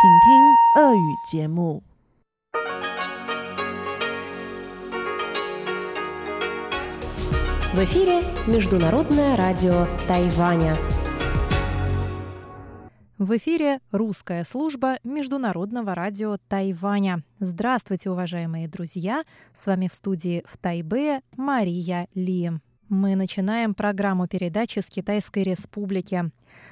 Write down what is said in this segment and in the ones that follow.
请听俄语节目。 В эфире Международное радио Тайваня. В эфире русская служба Международного радио Тайваня. Здравствуйте, уважаемые друзья! С вами в студии в Тайбе Мария Ли. Мы начинаем программу передачи с Китайской Республики.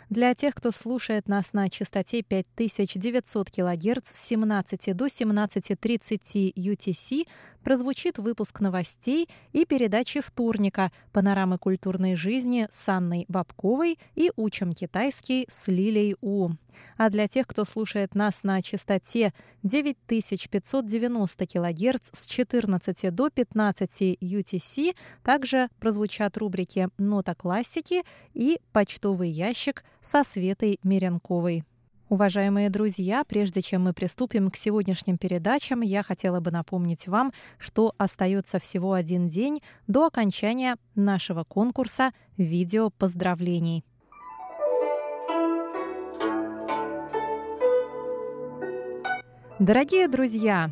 Для тех, кто слушает нас на частоте 5900 кГц с 17 до 17.30 UTC, прозвучит выпуск новостей и передачи вторника «Панорамы культурной жизни» с Анной Бабковой и «Учим китайский» с Лилей У. А для тех, кто слушает нас на частоте 9590 кГц с 14 до 15 UTC, также прозвучат рубрики «Нота классики» и «Почтовый ящик» со Светой Меренковой. Уважаемые друзья, прежде чем мы приступим к сегодняшним передачам, я хотела бы напомнить вам, что остается всего один день до окончания нашего конкурса «Видео поздравлений». Дорогие друзья,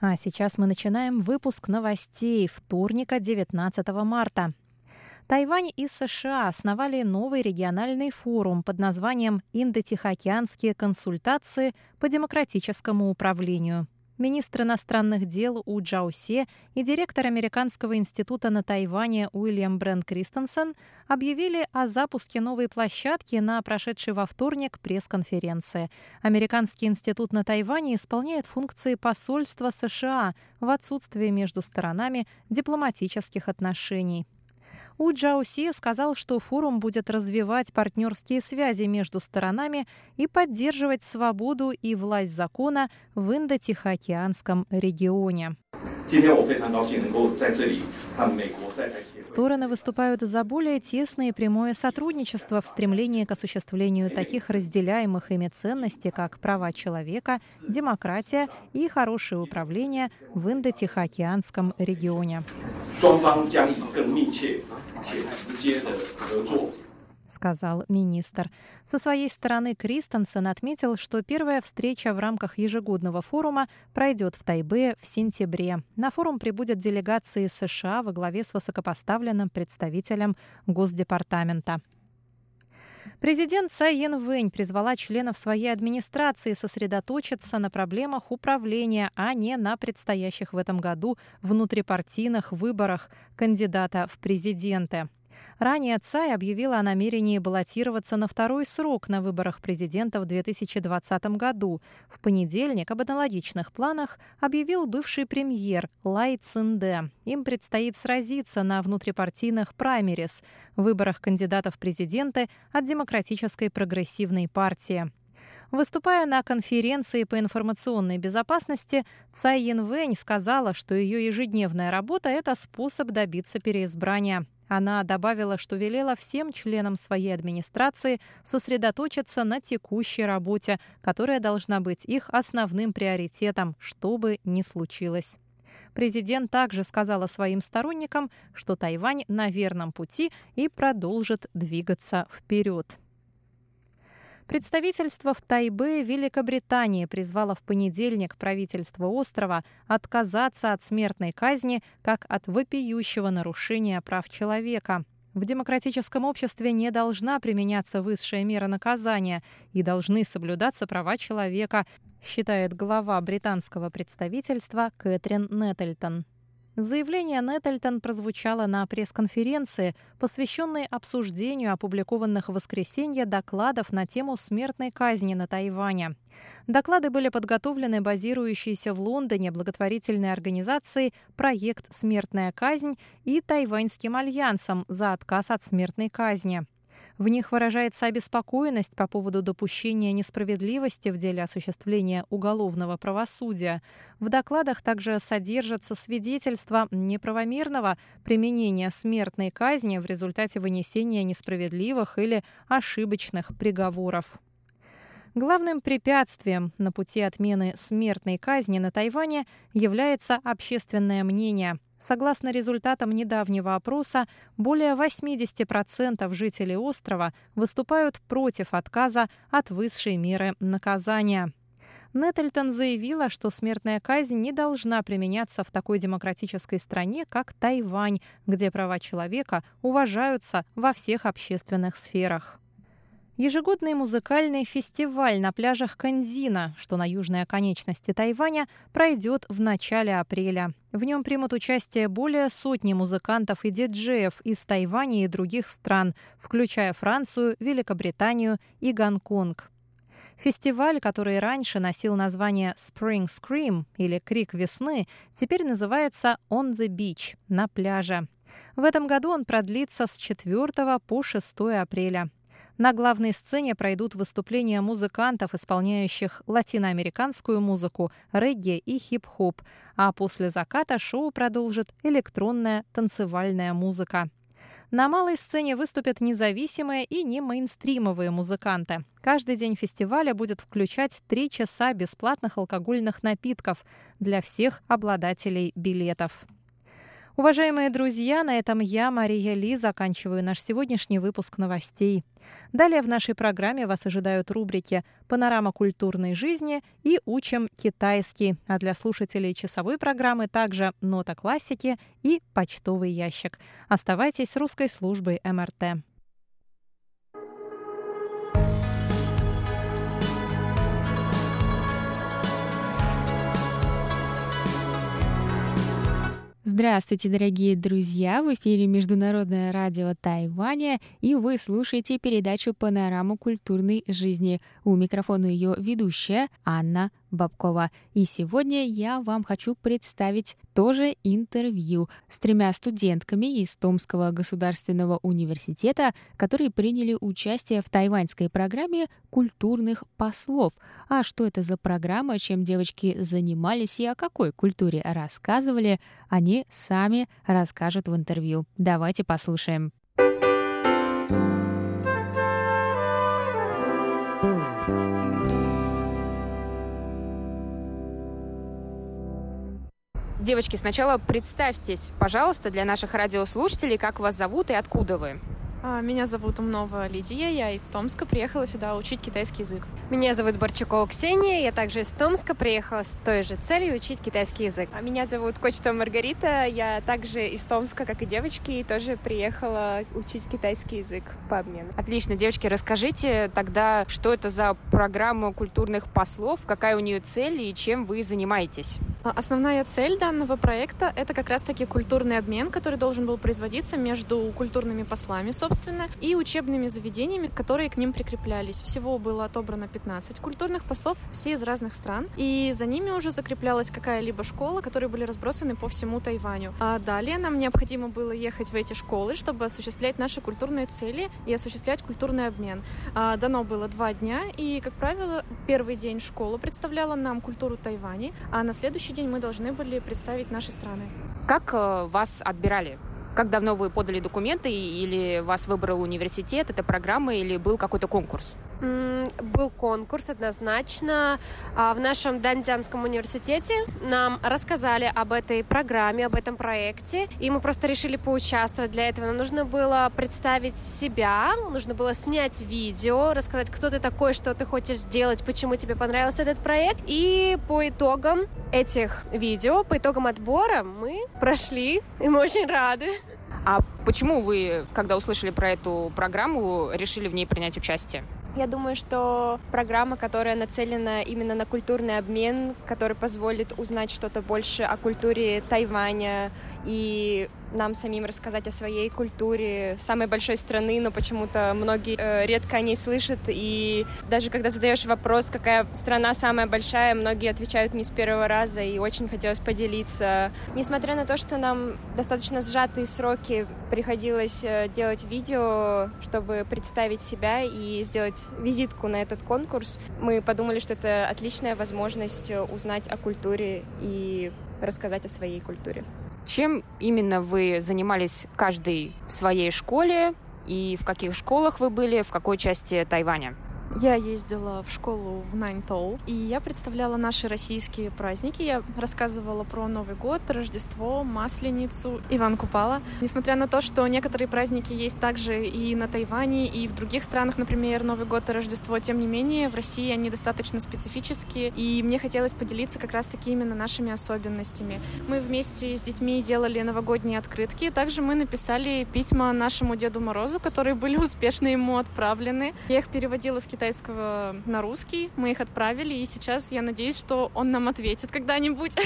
А сейчас мы начинаем выпуск новостей вторника, 19 марта. Тайвань и США основали новый региональный форум под названием «Индо-Тихоокеанские консультации по демократическому управлению». Министр иностранных дел У Джаусе и директор Американского института на Тайване Уильям Брент Кристенсен объявили о запуске новой площадки на прошедшей во вторник пресс-конференции. Американский институт на Тайване исполняет функции посольства США в отсутствие между сторонами дипломатических отношений. У Джауси сказал, что форум будет развивать партнерские связи между сторонами и поддерживать свободу и власть закона в Индо-Тихоокеанском регионе. Стороны выступают за более тесное и прямое сотрудничество в стремлении к осуществлению таких разделяемых ими ценностей, как права человека, демократия и хорошее управление в Индо-Тихоокеанском регионе. Сказал министр. Со своей стороны Кристенсен отметил, что первая встреча в рамках ежегодного форума пройдет в Тайбе в сентябре. На форум прибудет делегации США во главе с высокопоставленным представителем Госдепартамента. Президент Цай Янвэнь призвала членов своей администрации сосредоточиться на проблемах управления, а не на предстоящих в этом году внутрипартийных выборах кандидата в президенты. Ранее Цай объявила о намерении баллотироваться на второй срок на выборах президента в 2020 году. В понедельник об аналогичных планах объявил бывший премьер Лай Цинде. Им предстоит сразиться на внутрипартийных праймерис – выборах кандидатов президенты от Демократической прогрессивной партии. Выступая на конференции по информационной безопасности, Цай Янвэнь сказала, что ее ежедневная работа – это способ добиться переизбрания. Она добавила, что велела всем членам своей администрации сосредоточиться на текущей работе, которая должна быть их основным приоритетом, что бы ни случилось. Президент также сказала своим сторонникам, что Тайвань на верном пути и продолжит двигаться вперед. Представительство в Тайбе Великобритании призвало в понедельник правительство острова отказаться от смертной казни как от вопиющего нарушения прав человека. В демократическом обществе не должна применяться высшая мера наказания и должны соблюдаться права человека, считает глава британского представительства Кэтрин Неттельтон. Заявление Неттельтон прозвучало на пресс-конференции, посвященной обсуждению опубликованных в воскресенье докладов на тему смертной казни на Тайване. Доклады были подготовлены базирующейся в Лондоне благотворительной организацией «Проект «Смертная казнь» и Тайваньским альянсом за отказ от смертной казни. В них выражается обеспокоенность по поводу допущения несправедливости в деле осуществления уголовного правосудия. В докладах также содержатся свидетельства неправомерного применения смертной казни в результате вынесения несправедливых или ошибочных приговоров. Главным препятствием на пути отмены смертной казни на Тайване является общественное мнение – Согласно результатам недавнего опроса, более 80% жителей острова выступают против отказа от высшей меры наказания. Неттельтон заявила, что смертная казнь не должна применяться в такой демократической стране, как Тайвань, где права человека уважаются во всех общественных сферах. Ежегодный музыкальный фестиваль на пляжах Канзина, что на южной оконечности Тайваня, пройдет в начале апреля. В нем примут участие более сотни музыкантов и диджеев из Тайваня и других стран, включая Францию, Великобританию и Гонконг. Фестиваль, который раньше носил название Spring Scream или Крик весны, теперь называется On the Beach – на пляже. В этом году он продлится с 4 по 6 апреля. На главной сцене пройдут выступления музыкантов, исполняющих латиноамериканскую музыку, регги и хип-хоп, а после заката шоу продолжит электронная танцевальная музыка. На малой сцене выступят независимые и не мейнстримовые музыканты. Каждый день фестиваля будет включать три часа бесплатных алкогольных напитков для всех обладателей билетов. Уважаемые друзья, на этом я, Мария Ли, заканчиваю наш сегодняшний выпуск новостей. Далее в нашей программе вас ожидают рубрики «Панорама культурной жизни» и «Учим китайский», а для слушателей часовой программы также «Нота классики» и «Почтовый ящик». Оставайтесь с русской службой МРТ. Здравствуйте, дорогие друзья! В эфире Международное радио Тайваня, и вы слушаете передачу «Панорама культурной жизни». У микрофона ее ведущая Анна Бабкова. И сегодня я вам хочу представить тоже интервью с тремя студентками из Томского государственного университета, которые приняли участие в тайваньской программе культурных послов. А что это за программа, чем девочки занимались и о какой культуре рассказывали, они сами расскажут в интервью. Давайте послушаем. Девочки, сначала представьтесь, пожалуйста, для наших радиослушателей, как вас зовут и откуда вы. А, меня зовут Умнова Лидия, я из Томска, приехала сюда учить китайский язык. Меня зовут Борчукова Ксения, я также из Томска, приехала с той же целью учить китайский язык. А меня зовут Кочетова Маргарита, я также из Томска, как и девочки, и тоже приехала учить китайский язык по обмену. Отлично, девочки, расскажите тогда, что это за программа культурных послов, какая у нее цель и чем вы занимаетесь? А, основная цель данного проекта — это как раз-таки культурный обмен, который должен был производиться между культурными послами, собственно, и учебными заведениями, которые к ним прикреплялись. Всего было отобрано 15 культурных послов, все из разных стран, и за ними уже закреплялась какая-либо школа, которые были разбросаны по всему Тайваню. А далее нам необходимо было ехать в эти школы, чтобы осуществлять наши культурные цели и осуществлять культурный обмен. А, дано было два дня, и, как правило, первый день школа представляла нам культуру Тайваня, а на следующий день мы должны были представить наши страны. Как э, вас отбирали? Как давно вы подали документы или вас выбрал университет, эта программа или был какой-то конкурс? Был конкурс однозначно. А, в нашем Данзянском университете нам рассказали об этой программе, об этом проекте, и мы просто решили поучаствовать. Для этого нам нужно было представить себя, нужно было снять видео, рассказать, кто ты такой, что ты хочешь делать, почему тебе понравился этот проект. И по итогам этих видео, по итогам отбора мы прошли, и мы очень рады. А почему вы, когда услышали про эту программу, решили в ней принять участие? Я думаю, что программа, которая нацелена именно на культурный обмен, который позволит узнать что-то больше о культуре Тайваня и нам самим рассказать о своей культуре самой большой страны, но почему-то многие э, редко о ней слышат. И даже когда задаешь вопрос, какая страна самая большая, многие отвечают не с первого раза, и очень хотелось поделиться. Несмотря на то, что нам достаточно сжатые сроки приходилось э, делать видео, чтобы представить себя и сделать визитку на этот конкурс, мы подумали, что это отличная возможность узнать о культуре и рассказать о своей культуре. Чем именно вы занимались каждый в своей школе и в каких школах вы были, в какой части Тайваня? Я ездила в школу в Наньтоу, и я представляла наши российские праздники. Я рассказывала про Новый год, Рождество, Масленицу, Иван Купала. Несмотря на то, что некоторые праздники есть также и на Тайване, и в других странах, например, Новый год и Рождество, тем не менее, в России они достаточно специфические, и мне хотелось поделиться как раз-таки именно нашими особенностями. Мы вместе с детьми делали новогодние открытки, также мы написали письма нашему Деду Морозу, которые были успешно ему отправлены. Я их переводила с китайского китайского на русский. Мы их отправили, и сейчас я надеюсь, что он нам ответит когда-нибудь.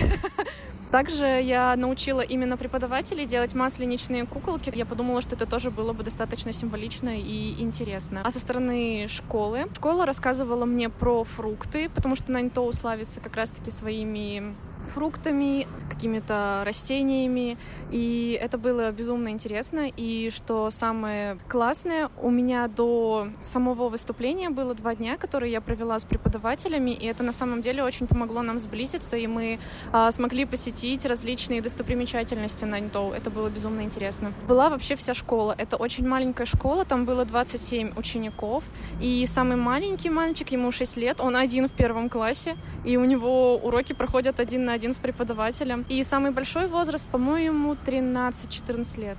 Также я научила именно преподавателей делать масленичные куколки. Я подумала, что это тоже было бы достаточно символично и интересно. А со стороны школы, школа рассказывала мне про фрукты, потому что Наньтоу славится как раз-таки своими фруктами, какими-то растениями. И это было безумно интересно. И что самое классное, у меня до самого выступления было два дня, которые я провела с преподавателями. И это на самом деле очень помогло нам сблизиться. И мы а, смогли посетить различные достопримечательности на Ньтоу. Это было безумно интересно. Была вообще вся школа. Это очень маленькая школа. Там было 27 учеников. И самый маленький мальчик, ему 6 лет, он один в первом классе. И у него уроки проходят один на на один с преподавателем. И самый большой возраст, по-моему, 13-14 лет.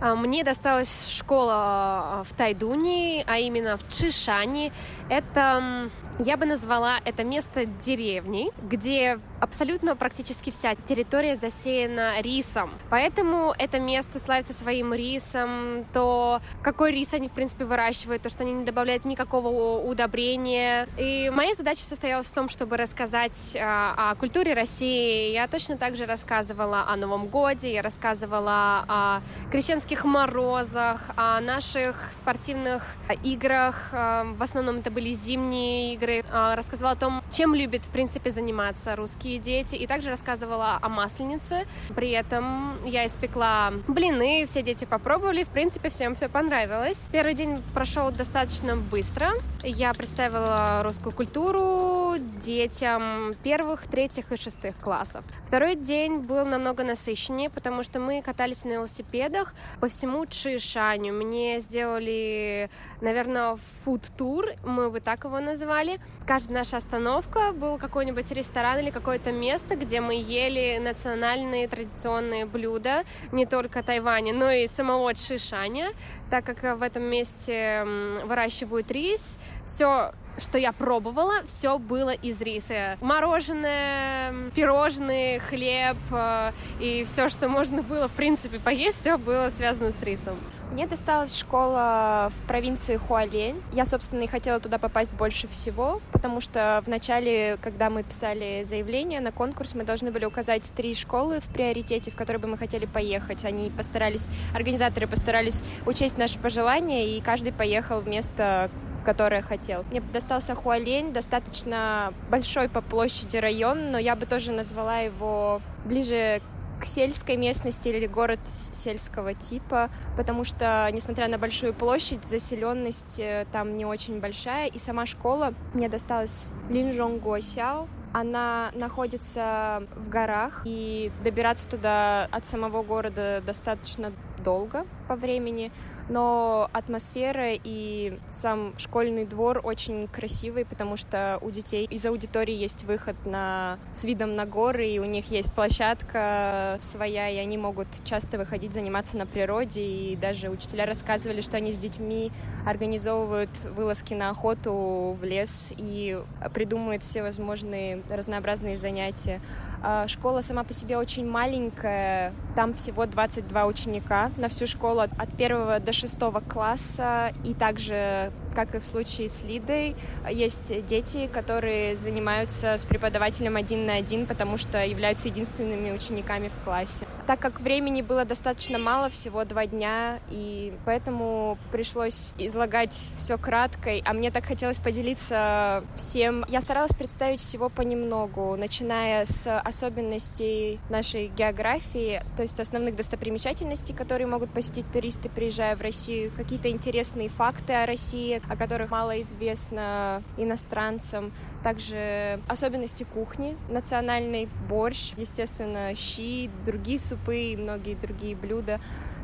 А, мне досталась школа а, в Тайдуне, а именно в Чишане. Это, я бы назвала это место деревней, где абсолютно практически вся территория засеяна рисом. Поэтому это место славится своим рисом, то какой рис они, в принципе, выращивают, то, что они не добавляют никакого удобрения. И моя задача состоялась в том, чтобы рассказать а, о культуре России. Я точно так же рассказывала о Новом Годе, я рассказывала о крещенских морозах, о наших спортивных играх. А, в основном это были зимние игры. А, рассказывала о том, чем любит, в принципе, заниматься русские дети, и также рассказывала о масленице. При этом я испекла блины, все дети попробовали, в принципе, всем все понравилось. Первый день прошел достаточно быстро. Я представила русскую культуру детям первых, третьих и шестых классов. Второй день был намного насыщеннее, потому что мы катались на велосипедах по всему Чишаню. Мне сделали, наверное, фуд-тур, мы бы так его назвали. Каждая наша остановка был какой-нибудь ресторан или какой-то это место, где мы ели национальные традиционные блюда не только Тайваня, но и самого Шишаня, так как в этом месте выращивают рис. Все что я пробовала, все было из риса. Мороженое, пирожные, хлеб э, и все, что можно было, в принципе, поесть, все было связано с рисом. Мне досталась школа в провинции Хуалень. Я, собственно, и хотела туда попасть больше всего, потому что в начале, когда мы писали заявление на конкурс, мы должны были указать три школы в приоритете, в которые бы мы хотели поехать. Они постарались, организаторы постарались учесть наши пожелания, и каждый поехал в место, которое хотел. Мне достался Хуалень, достаточно большой по площади район, но я бы тоже назвала его ближе к сельской местности или город сельского типа, потому что, несмотря на большую площадь, заселенность э, там не очень большая, и сама школа мне досталась Линжонго Сяо, она находится в горах, и добираться туда от самого города достаточно долго по времени, но атмосфера и сам школьный двор очень красивый, потому что у детей из аудитории есть выход на, с видом на горы, и у них есть площадка своя, и они могут часто выходить заниматься на природе, и даже учителя рассказывали, что они с детьми организовывают вылазки на охоту в лес и придумывают все возможные разнообразные занятия. А школа сама по себе очень маленькая, там всего 22 ученика на всю школу от первого до шестого класса, и также, как и в случае с Лидой, есть дети, которые занимаются с преподавателем один на один, потому что являются единственными учениками в классе. Так как времени было достаточно мало, всего два дня, и поэтому пришлось излагать все кратко, а мне так хотелось поделиться всем. Я старалась представить всего понемногу, начиная с особенностей нашей географии, то есть основных достопримечательностей, которые могут посетить туристы, приезжая в Россию, какие-то интересные факты о России, о которых мало известно иностранцам, также особенности кухни, национальный борщ, естественно, щи, другие супы и многие другие блюда.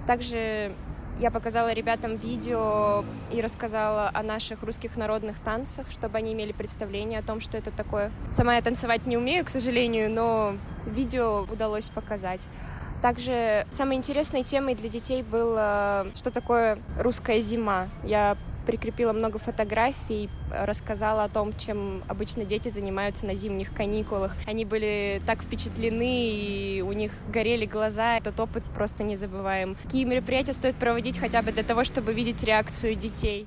Также я показала ребятам видео и рассказала о наших русских народных танцах, чтобы они имели представление о том, что это такое. Сама я танцевать не умею, к сожалению, но видео удалось показать. Также самой интересной темой для детей было, что такое русская зима. Я прикрепила много фотографий, рассказала о том, чем обычно дети занимаются на зимних каникулах. Они были так впечатлены, и у них горели глаза. Этот опыт просто не забываем. Какие мероприятия стоит проводить хотя бы для того, чтобы видеть реакцию детей?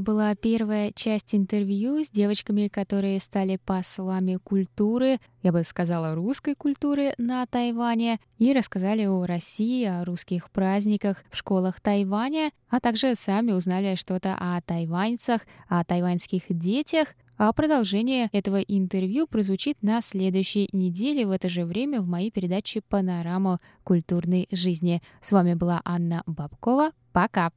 Была первая часть интервью с девочками, которые стали послами культуры, я бы сказала, русской культуры на Тайване, и рассказали о России, о русских праздниках в школах Тайваня, а также сами узнали что-то о тайваньцах, о тайваньских детях, а продолжение этого интервью прозвучит на следующей неделе в это же время в моей передаче «Панорама культурной жизни». С вами была Анна Бабкова. Пока.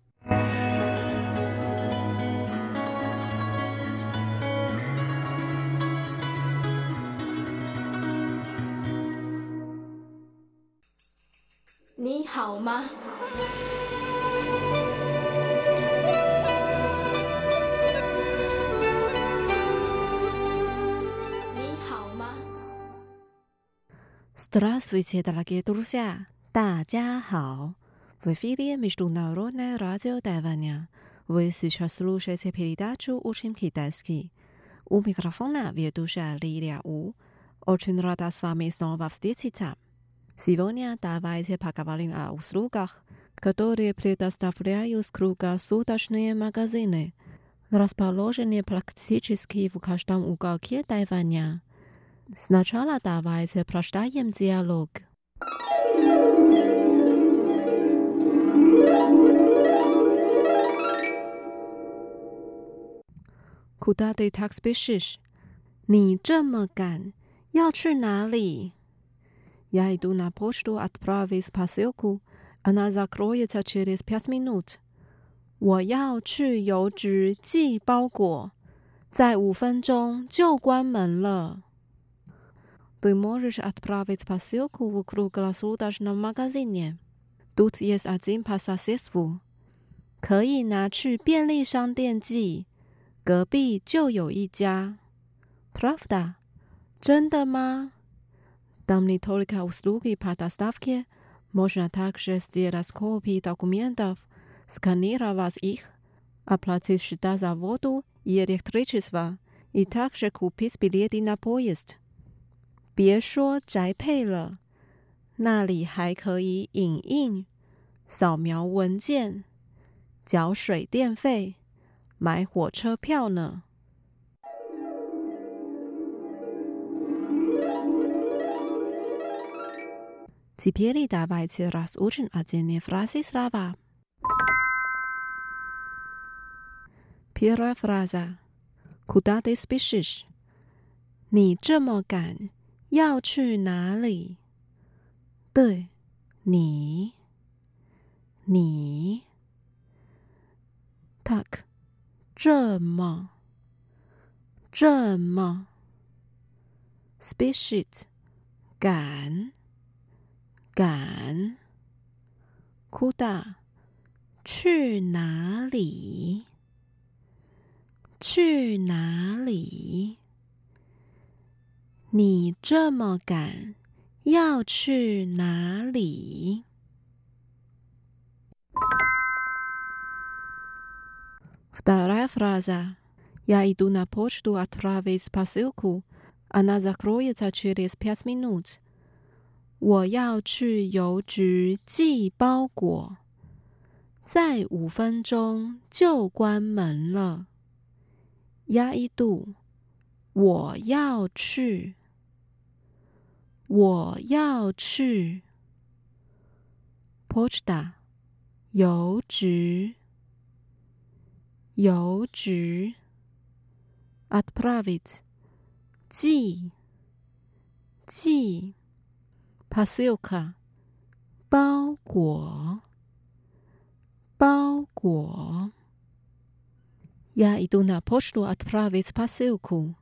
你好吗？你好吗？Здравствуйте, дорогие друзья! 大家好！В эфире Международное радио Тайваня. Вы сейчас слушаете передачу «Учим китайский». У микрофона ведущая Лилия У. Очень рада с вами снова встретиться. Сегодня давайте поговорим о услугах, которые предоставляют круглосуточные магазины, расположенные практически в каждом уголке Тайваня. Сначала давайте прочитаем диалог. Куда ты так спешишь? 你这么赶，要去哪里 ？Я иду на почту отправить посылку. Она закроется через пять минут. 我要去邮局寄包裹，在五分钟就关门了。Ты можешь отправить посылку в круглосуточном магазине. Тут есть один по соседству. 可以拿去便利商店寄，隔壁就有一家。Правда？真的吗 ？Там не только услуги по доставке, можно также сделать копии документов, сканировать их, оплатить счета за воду и электричество, и также купить билеты на поезд. 别说宅配了， 那里还可以影印、扫描文件、缴水电费、买火车票呢。 Теперь давайте разучим отдельные фразы слова. Первая фраза. Куда ты спешишь? 你这么赶，要去哪里？对，你，你，так，这么，这么，спешить，赶。 赶，куда？去哪里？去哪里？你这么赶，要去哪里？Вторая фраза. Я иду на почту отправить посылку. Она закроется через пять минут. 我要去邮局寄包裹，再五分钟就关门了。压一度，我要去，我要去。Pochta，邮局，邮局。Atpravit，寄，寄。Посылка，包裹，包裹。Я иду на почту отправить посылку。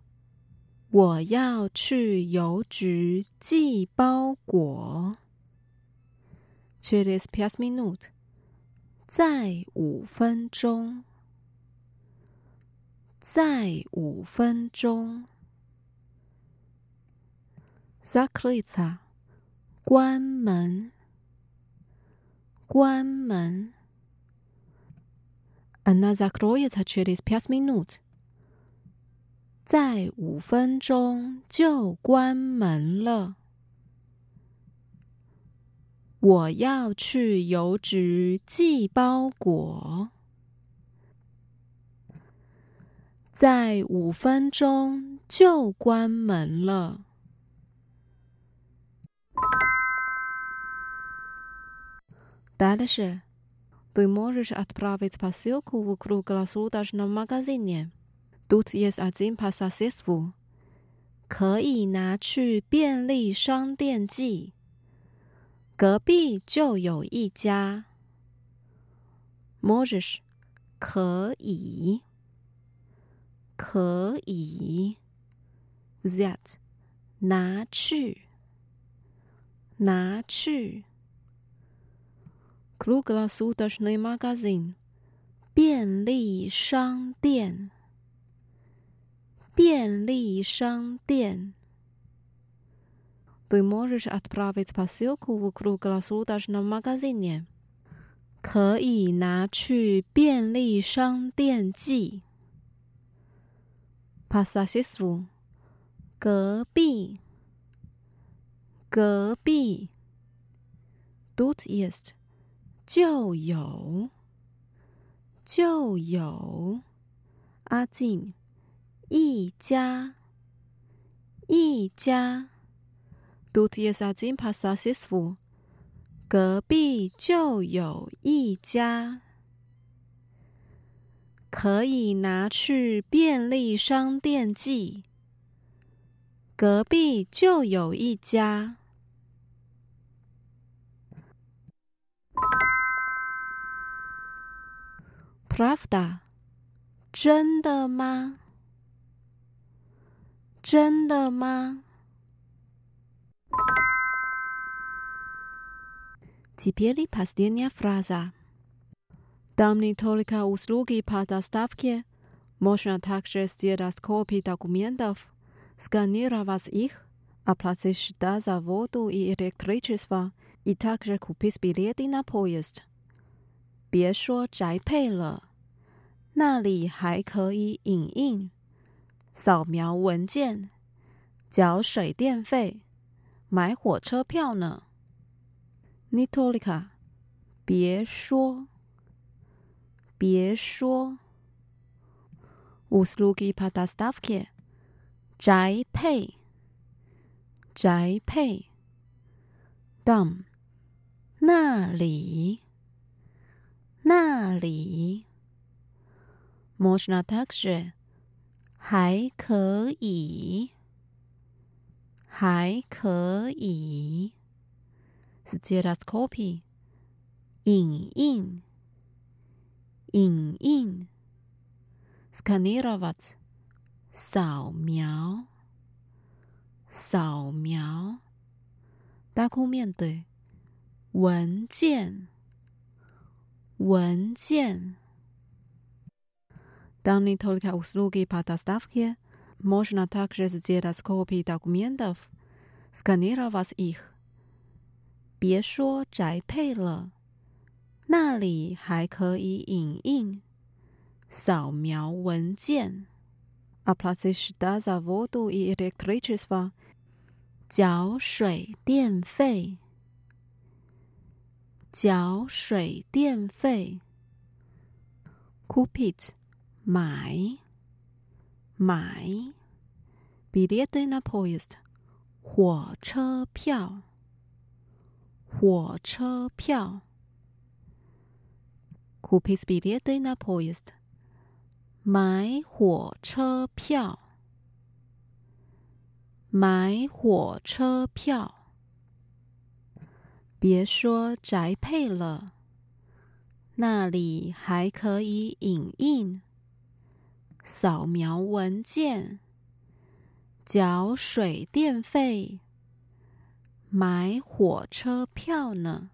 我要去邮局寄包裹。Через пять минут，再五分钟，再五分钟。Закрыться。 关门，关门。Она закроется через пять минут。在五分钟就关门了。我要去邮局寄包裹。在五分钟就关门了。 Дальше. Ты можешь отправить посылку в круглосуточном магазине. Тут есть один по соседству. 可以拿去便利商店寄。隔壁就有一家。Можешь 可以，可以。Взять 拿去，拿去。 Kruglosutashny magazin，便利商店，便利商店。Ты можешь отправить посылку в круглосуточном магазине？可以拿去便利商店寄。По соседству，隔壁，隔壁。Тут есть。 就有，就有阿静一家，一家。杜提萨金帕萨西斯夫，隔壁就有一家，可以拿去便利商店寄。隔壁就有一家。Pravda，真的吗？真的吗？Теперь последняя фраза. Там не только услуги по доставке, можно также сделать копии документов, сканировать их, оплатить счета за воду и электричество, и также купить билеты на поезд. 别说宅配了。 那里还可以影印、扫描文件、缴水电费、买火车票呢。Nitolica，别说，别说。Usluki p a d a s t a v k i 宅配，宅配。Dom，那，那里。那里 Motion 的 touch 还可以，还可以是 scanscopy 影印，影印 scanning 的 vats 扫描，扫描打开面对文件，文件。Данные только услуги по доставке можно также сделать копии документов, сканировать их. 别说宅配了，那里还可以影印、扫描文件。Оплатишь за воду и электричество. 缴水电费，缴水电费。Купить 买买 b i l l e t i n a poist，火车票，火车票 c o u p i s b i l l e t i n a poist，买火车票。买火车票，别说宅配了，那里还可以影印。扫描文件、缴水电费、买火车票呢。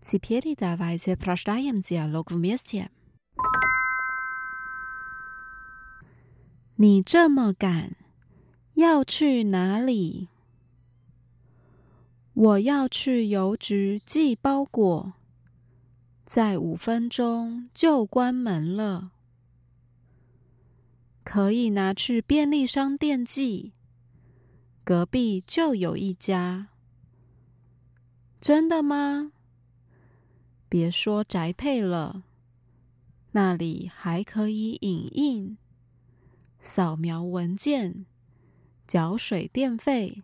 Теперь давайте прочитаем диалог вместе. 你这么赶，要去哪里？ 我要去邮局寄包裹，在五分钟就关门了。可以拿去便利商店寄，隔壁就有一家。真的吗？别说宅配了，那里还可以影印、扫描文件、缴水电费、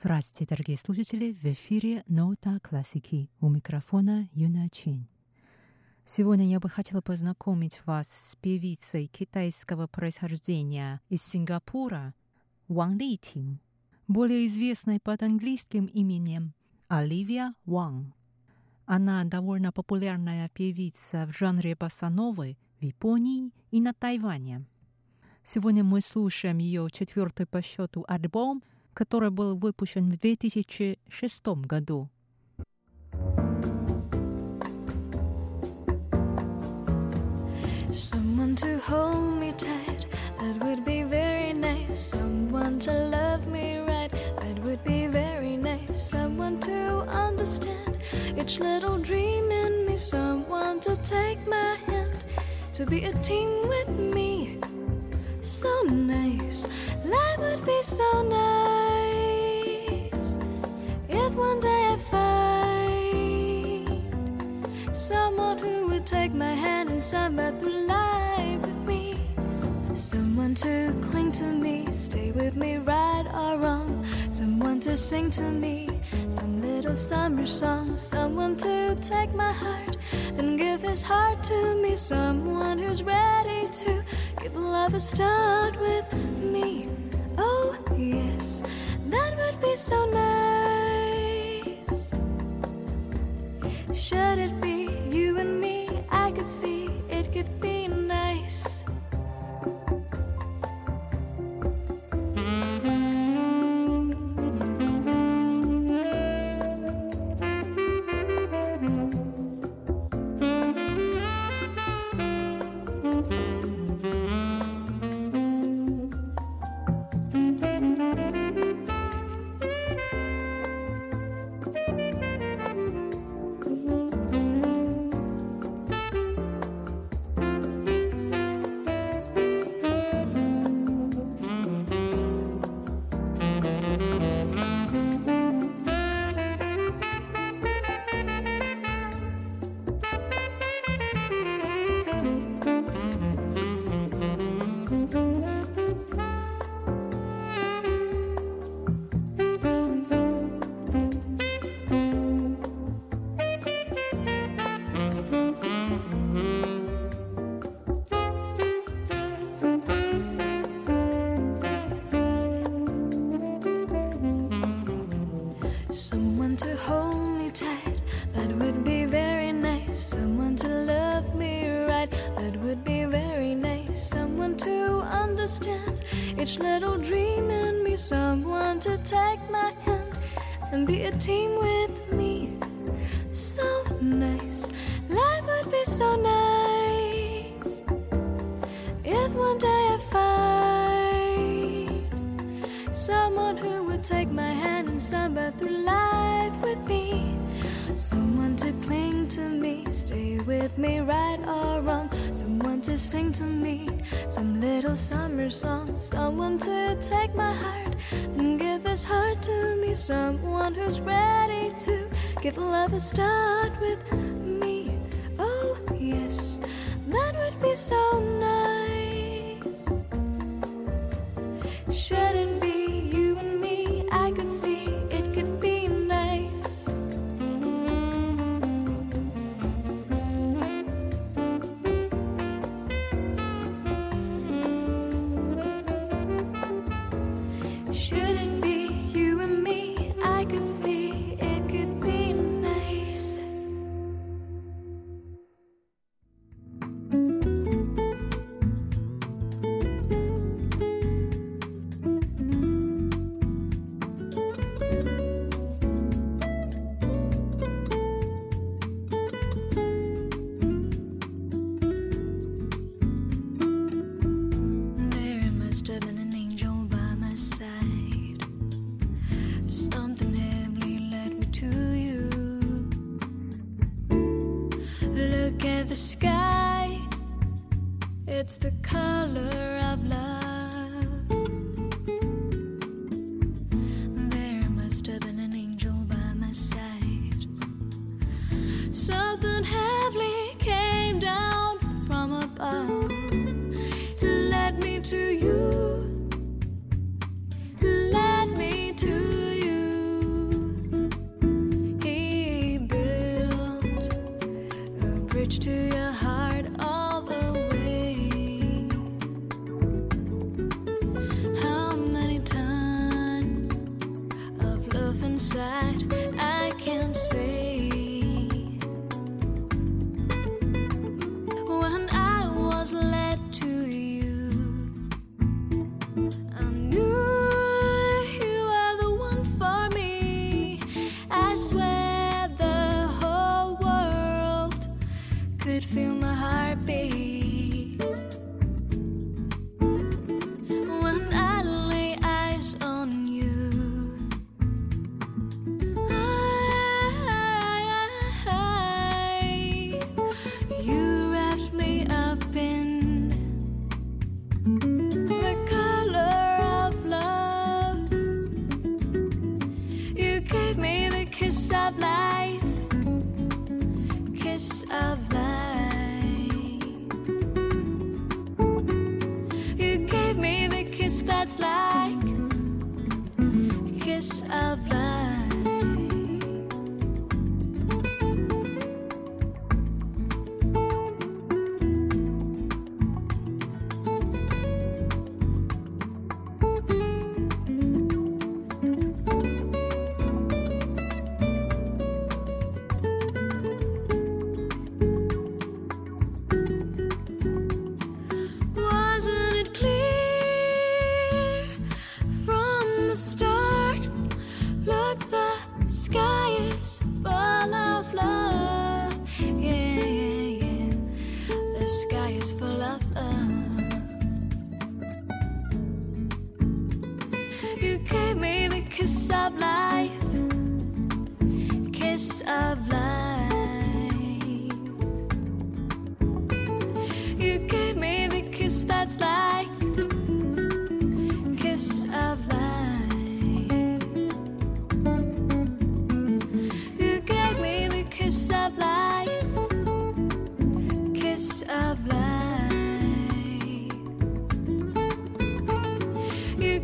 Здравствуйте, дорогие слушатели! В эфире Нота Классики. У микрофона Юна Чин. Сегодня я бы хотела познакомить вас с певицей китайского происхождения из Сингапура Ван Литин более известной под английским именем Оливия Уанг. Она довольно популярная певица в жанре босановой в Японии и на Тайване. Сегодня мы слушаем ее четвертый по счету альбом, который был выпущен в 2006 году. Someone to hold me tight, that would be very nice. Someone to love me right, that would be very nice. Someone to understand each little dream in me. Someone to take my hand, to be a team with me. So nice, life would be so nice if one day I find someone who would take my hand and samba through life. Someone to cling to me, stay with me, right or wrong. Someone to sing to me some little summer song. Someone to take my heart and give his heart to me. Someone who's ready to give love a start with me. Oh, yes, that would be so nice. Should it be you and me? I could see it could be nice. team Give love a start with me. Oh, yes, that would be so nice. Shouldn't be you and me, I could see.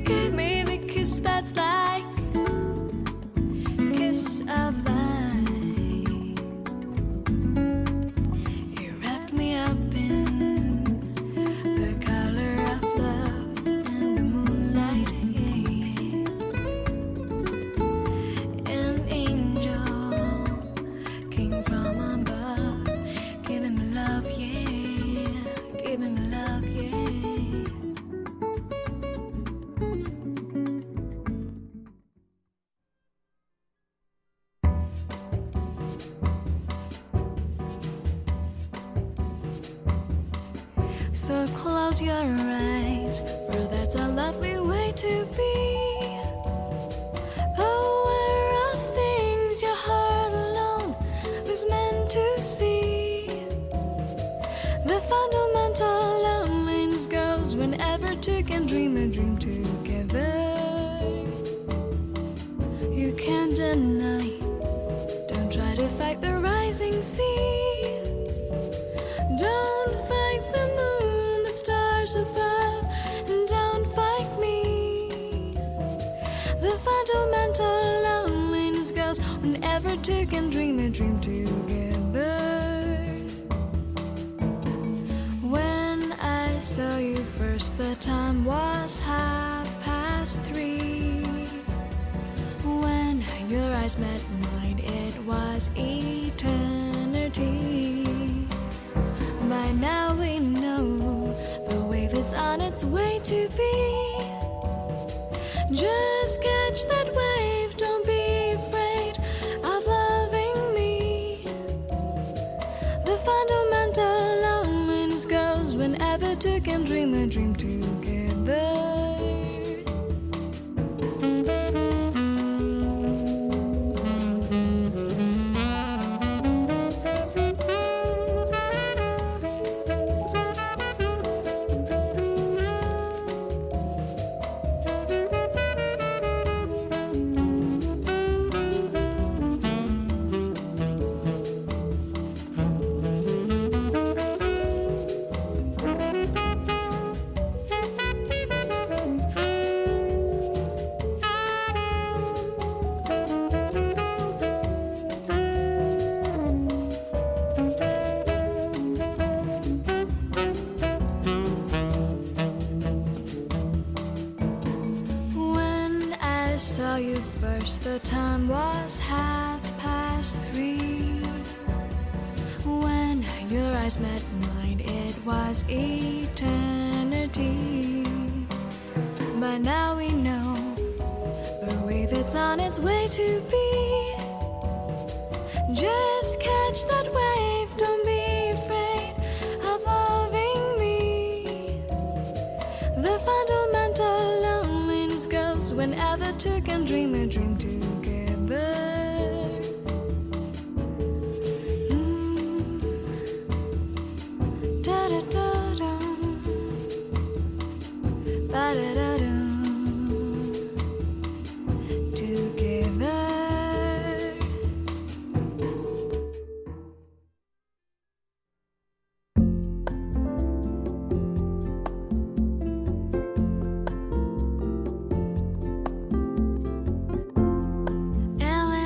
Give me the kiss that's like fundamental loneliness goes whenever two can dream a dream too.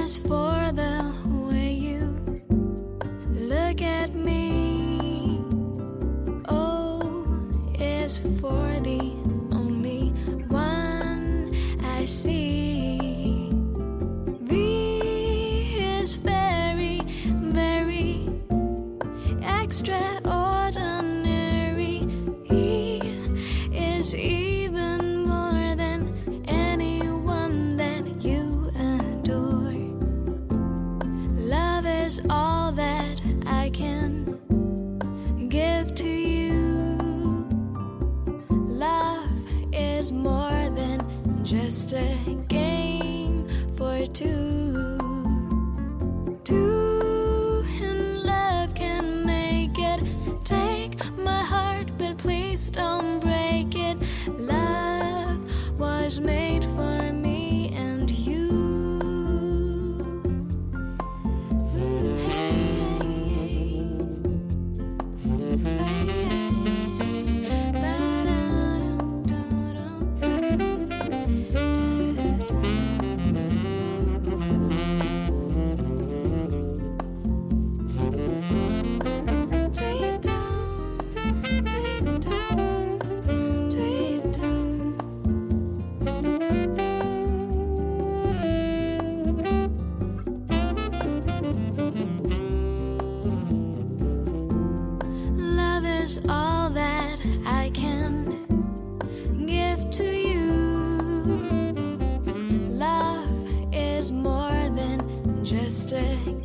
just for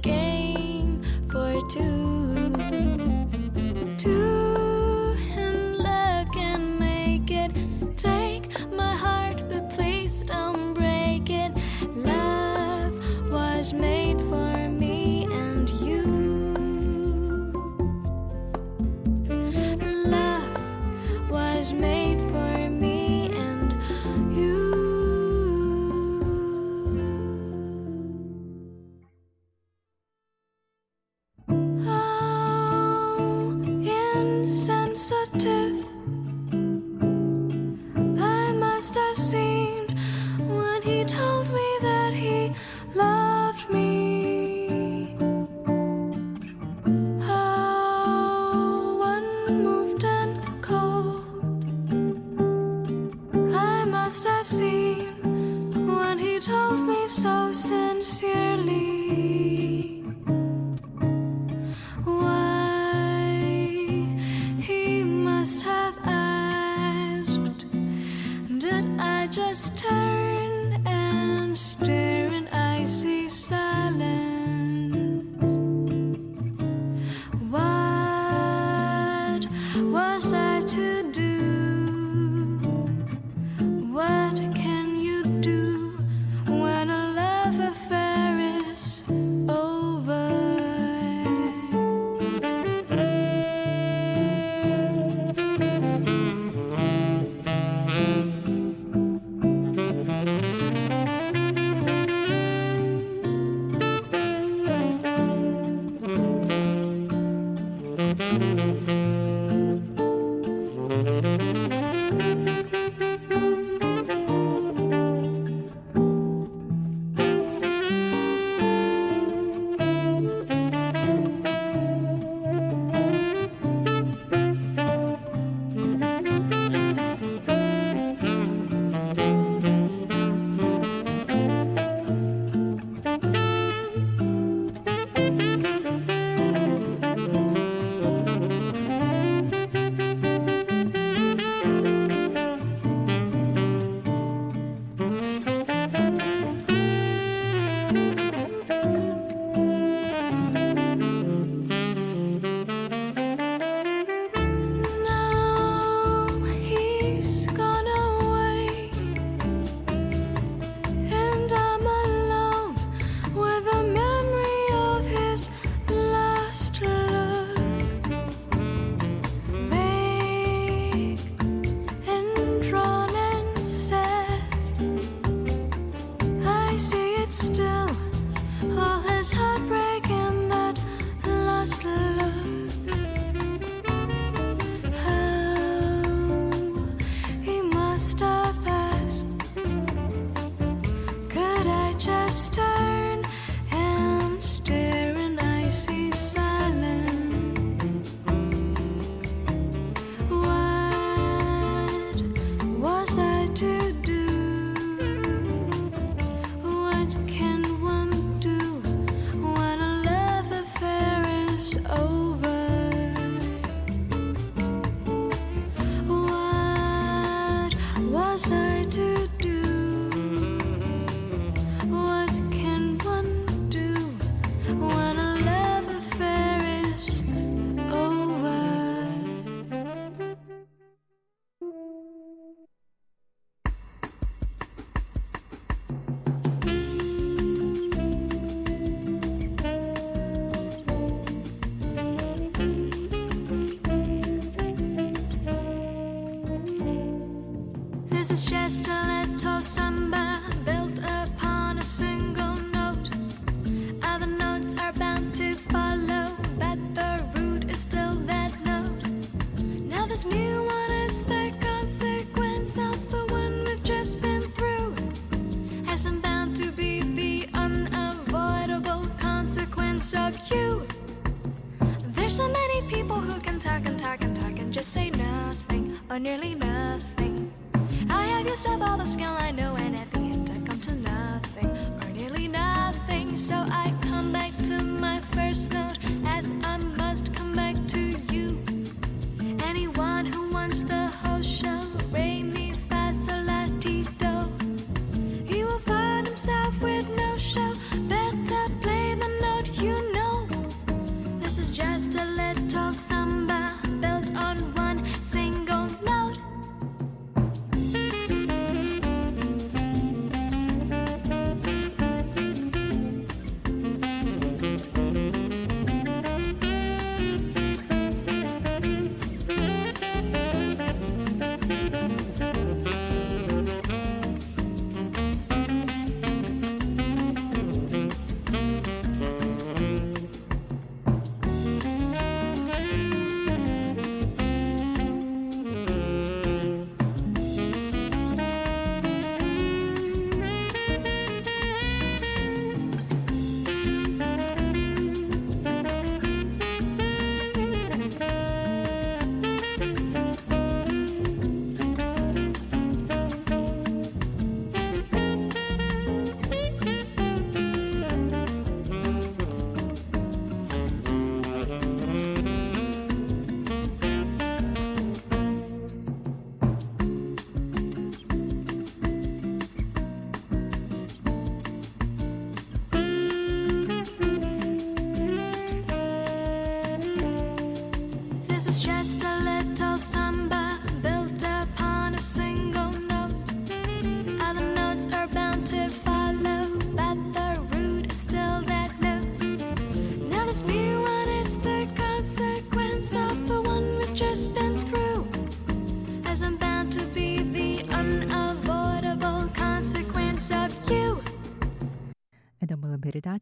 game for two. Is just a little samba built upon a single note. Other notes are bound to follow, but the root is still that note. Now, this new one is the consequence of the one we've just been through. As I'm bound to be the unavoidable consequence of you. There's so many people who all the skill I know,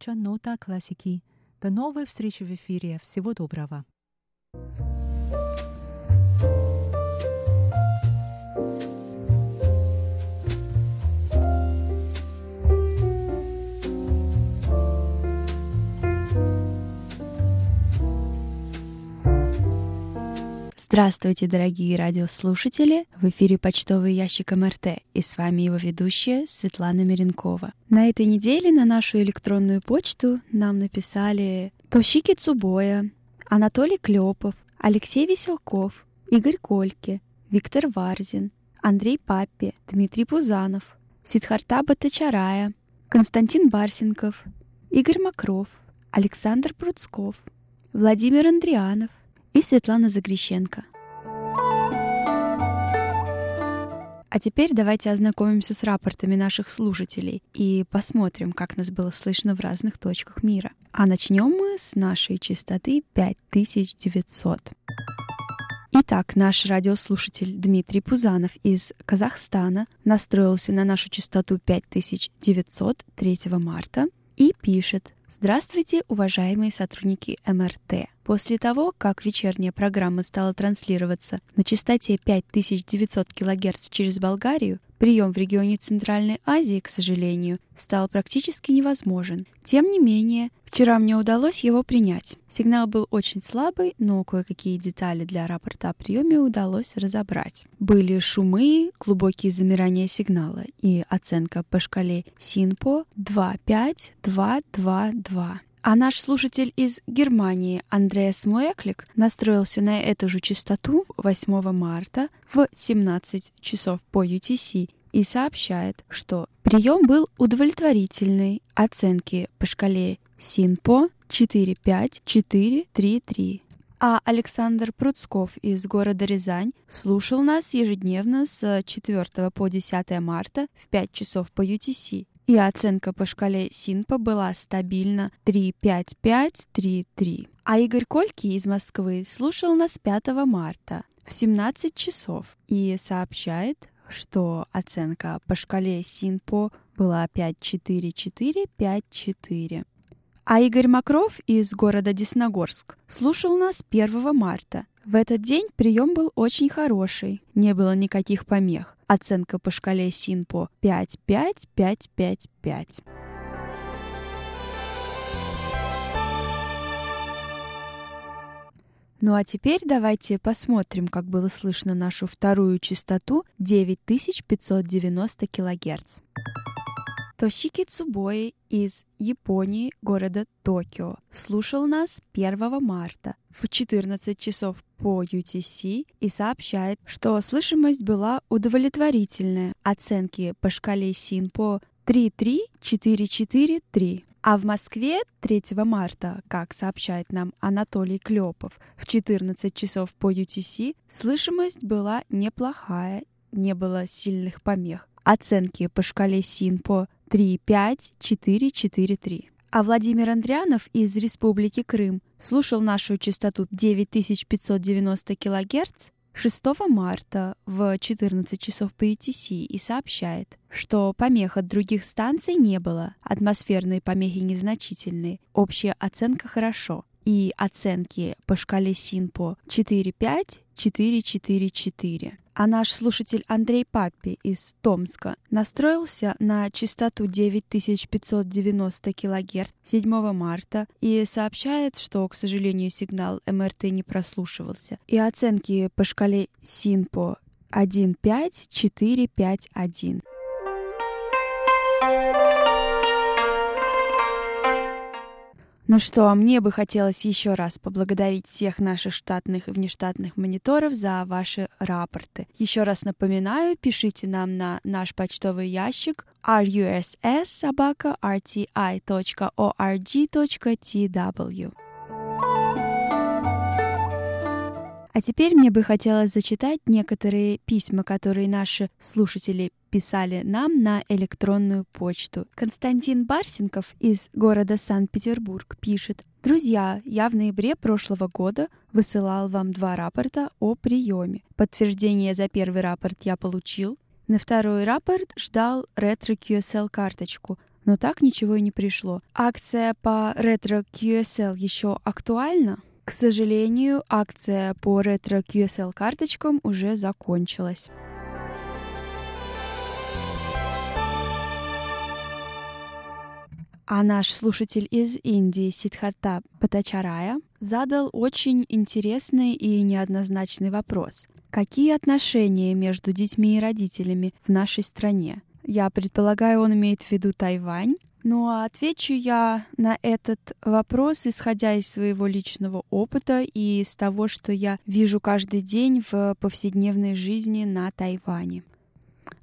передача «Нота классики». До новой встречи в эфире. Всего доброго. Здравствуйте, дорогие радиослушатели! В эфире почтовый ящик МРТ, и с вами его ведущая Светлана Миренкова. На этой неделе на нашу электронную почту нам написали Тошики Цубоя, Анатолий Клепов, Алексей Веселков, Игорь Кольке, Виктор Варзин, Андрей Паппи, Дмитрий Пузанов, Сидхарта Батачарая, Константин Барсенков, Игорь Макров, Александр Пруцков, Владимир Андрианов и Светлана Загрещенко. А теперь давайте ознакомимся с рапортами наших слушателей и посмотрим, как нас было слышно в разных точках мира. А начнем мы с нашей частоты 5900. Итак, наш радиослушатель Дмитрий Пузанов из Казахстана настроился на нашу частоту 5900 3 марта и пишет Здравствуйте, уважаемые сотрудники МРТ. После того, как вечерняя программа стала транслироваться на частоте 5900 кГц через Болгарию, прием в регионе Центральной Азии, к сожалению, стал практически невозможен. Тем не менее, вчера мне удалось его принять. Сигнал был очень слабый, но кое-какие детали для рапорта о приеме удалось разобрать. Были шумы, глубокие замирания сигнала и оценка по шкале СИНПО 25222. А наш слушатель из Германии Андреас Муэклик настроился на эту же частоту 8 марта в 17 часов по UTC и сообщает, что прием был удовлетворительный. Оценки по шкале СИНПО 45433. А Александр Пруцков из города Рязань слушал нас ежедневно с 4 по 10 марта в 5 часов по UTC. И оценка по шкале СИНПа была стабильно 35533. А Игорь Кольки из Москвы слушал нас 5 марта в 17 часов и сообщает, что оценка по шкале СИНПО была 5-4-4-5-4. А Игорь Макров из города Десногорск слушал нас 1 марта. В этот день прием был очень хороший, не было никаких помех. Оценка по шкале СИНПО 5-5-5-5-5. Ну а теперь давайте посмотрим, как было слышно нашу вторую частоту 9590 кГц. Тошики Цубои из Японии, города Токио, слушал нас 1 марта в 14 часов по UTC и сообщает, что слышимость была удовлетворительная. Оценки по шкале СИНПО 3-3-4-4-3. А в Москве 3 марта, как сообщает нам Анатолий Клепов, в 14 часов по UTC слышимость была неплохая, не было сильных помех. Оценки по шкале СИНПО 3-5-4-4-3. А Владимир Андрианов из Республики Крым слушал нашу частоту 9590 кГц 6 марта в 14 часов по UTC и сообщает, что помех от других станций не было, атмосферные помехи незначительные, общая оценка хорошо, и оценки по шкале СИНПО 4-5, 4-4-4. А наш слушатель Андрей Паппи из Томска настроился на частоту 9590 кГц 7 марта и сообщает, что, к сожалению, сигнал МРТ не прослушивался. И оценки по шкале СИНПО 1.5, Ну что, мне бы хотелось еще раз поблагодарить всех наших штатных и внештатных мониторов за ваши рапорты. Еще раз напоминаю, пишите нам на наш почтовый ящик russ.rti.org.tw. А теперь мне бы хотелось зачитать некоторые письма, которые наши слушатели писали нам на электронную почту. Константин Барсенков из города Санкт-Петербург пишет. Друзья, я в ноябре прошлого года высылал вам два рапорта о приеме. Подтверждение за первый рапорт я получил. На второй рапорт ждал ретро QSL карточку, но так ничего и не пришло. Акция по ретро QSL еще актуальна? К сожалению, акция по ретро QSL карточкам уже закончилась. А наш слушатель из Индии Сидхарта Патачарая задал очень интересный и неоднозначный вопрос. Какие отношения между детьми и родителями в нашей стране? Я предполагаю, он имеет в виду Тайвань. Ну а отвечу я на этот вопрос, исходя из своего личного опыта и из того, что я вижу каждый день в повседневной жизни на Тайване.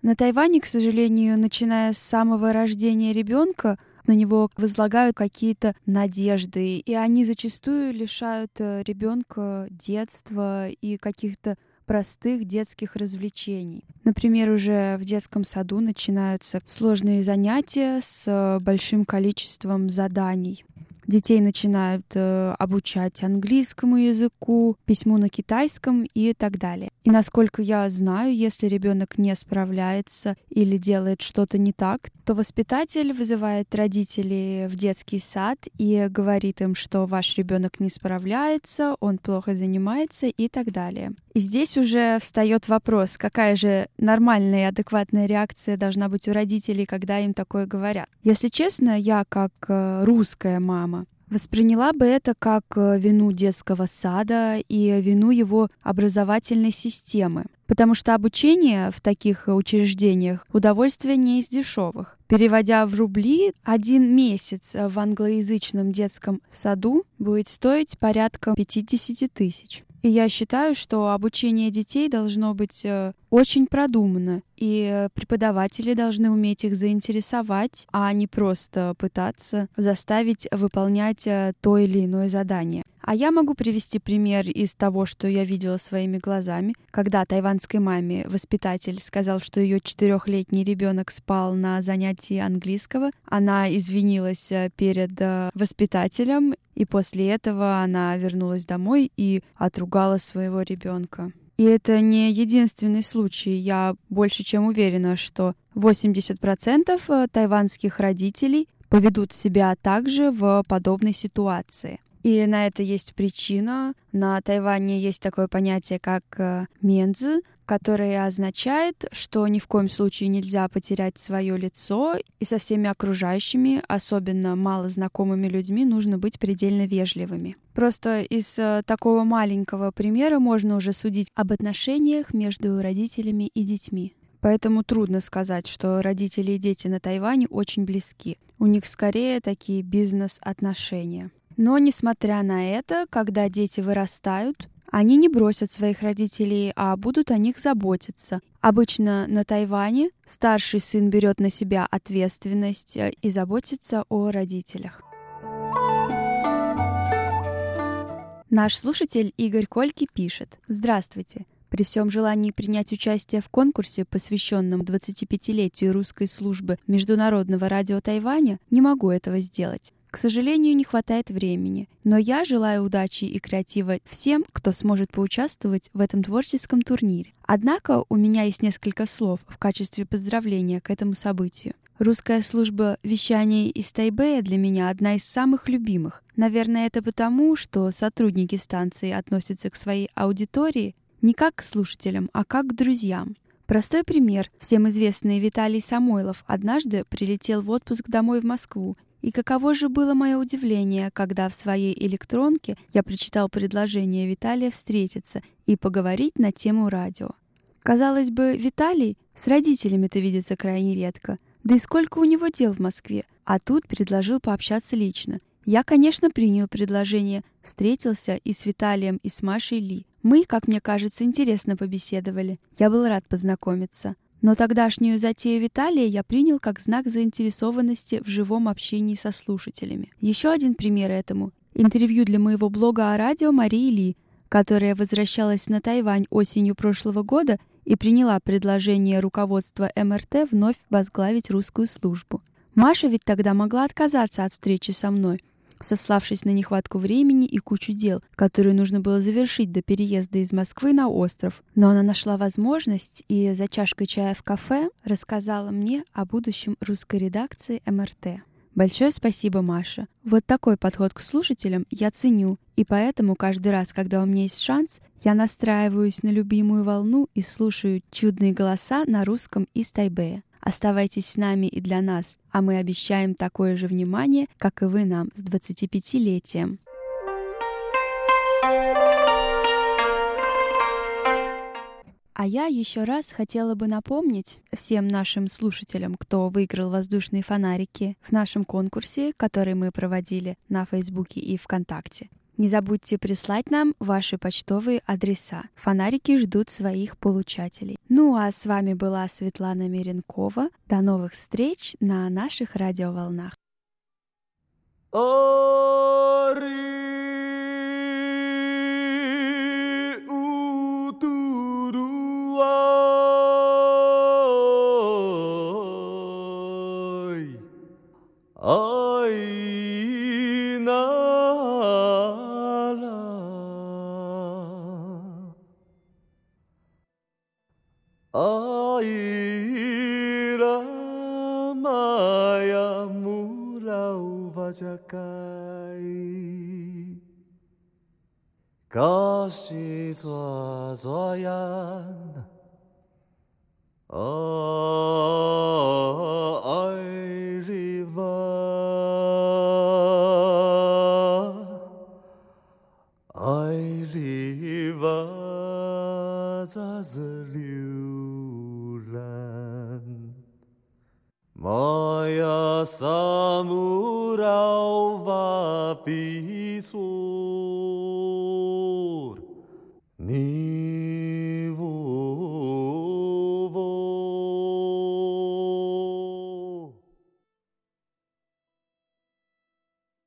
На Тайване, к сожалению, начиная с самого рождения ребенка, на него возлагают какие-то надежды, и они зачастую лишают э, ребенка детства и каких-то простых детских развлечений. Например, уже в детском саду начинаются сложные занятия с э, большим количеством заданий. Детей начинают э, обучать английскому языку, письму на китайском и так далее. И насколько я знаю, если ребенок не справляется или делает что-то не так, то воспитатель вызывает родителей в детский сад и говорит им, что ваш ребенок не справляется, он плохо занимается и так далее. И здесь уже встает вопрос, какая же нормальная и адекватная реакция должна быть у родителей, когда им такое говорят. Если честно, я как э, русская мама восприняла бы это как э, вину детского сада и вину его образовательной системы. Потому что обучение в таких учреждениях удовольствие не из дешевых. Переводя в рубли, один месяц в англоязычном детском саду будет стоить порядка 50 тысяч. И я считаю, что обучение детей должно быть э, очень продумано, и преподаватели должны уметь их заинтересовать, а не просто пытаться заставить выполнять э, то или иное задание. А я могу привести пример из того, что я видела своими глазами, когда тайванской маме воспитатель сказал, что ее четырехлетний ребенок спал на занятии английского. Она извинилась э, перед э, воспитателем, и после этого она вернулась домой и отругала своего ребенка. И это не единственный случай. Я больше чем уверена, что 80% э, тайванских родителей поведут себя также в подобной ситуации. И на это есть причина. На Тайване есть такое понятие, как э, мензы, которое означает, что ни в коем случае нельзя потерять свое лицо, и со всеми окружающими, особенно малознакомыми людьми, нужно быть предельно вежливыми. Просто из э, такого маленького примера можно уже судить об отношениях между родителями и детьми. Поэтому трудно сказать, что родители и дети на Тайване очень близки. У них скорее такие бизнес-отношения. Но, несмотря на это, когда дети вырастают, они не бросят своих родителей, а будут о них заботиться. Обычно на Тайване старший сын берет на себя ответственность э, и заботится о родителях. Наш слушатель Игорь Кольки пишет. Здравствуйте. При всем желании принять участие в конкурсе, посвященном 25-летию русской службы Международного радио Тайваня, не могу этого сделать. К сожалению, не хватает времени, но я желаю удачи и креатива всем, кто сможет поучаствовать в этом творческом турнире. Однако у меня есть несколько слов в качестве поздравления к этому событию. Русская служба вещания из Тайбэя для меня одна из самых любимых. Наверное, это потому, что сотрудники станции относятся к своей аудитории не как к слушателям, а как к друзьям. Простой пример. Всем известный Виталий Самойлов однажды прилетел в отпуск домой в Москву и каково же было мое удивление, когда в своей электронке я прочитал предложение Виталия встретиться и поговорить на тему радио. Казалось бы, Виталий с родителями-то видится крайне редко, да и сколько у него дел в Москве, а тут предложил пообщаться лично. Я, конечно, принял предложение, встретился и с Виталием, и с Машей Ли. Мы, как мне кажется, интересно побеседовали. Я был рад познакомиться. Но тогдашнюю затею Виталия я принял как знак заинтересованности в живом общении со слушателями. Еще один пример этому — интервью для моего блога о радио Марии Ли, которая возвращалась на Тайвань осенью прошлого года и приняла предложение руководства МРТ вновь возглавить русскую службу. Маша ведь тогда могла отказаться от встречи со мной, сославшись на нехватку времени и кучу дел, которые нужно было завершить до переезда из Москвы на остров. Но она нашла возможность и за чашкой чая в кафе рассказала мне о будущем русской редакции МРТ. Большое спасибо, Маша. Вот такой подход к слушателям я ценю, и поэтому каждый раз, когда у меня есть шанс, я настраиваюсь на любимую волну и слушаю чудные голоса на русском из Тайбэя. Оставайтесь с нами и для нас, а мы обещаем такое же внимание, как и вы нам с 25-летием. А я еще раз хотела бы напомнить всем нашим слушателям, кто выиграл воздушные фонарики в нашем конкурсе, который мы проводили на Фейсбуке и ВКонтакте. Не забудьте прислать нам ваши почтовые адреса. Фонарики ждут своих получателей. Ну а с вами была Светлана Миренкова. До новых встреч на наших радиоволнах. jakai 大家该高息做作呀啊爱丽娃爱丽娃咋子里 Моя самурава писур. Ни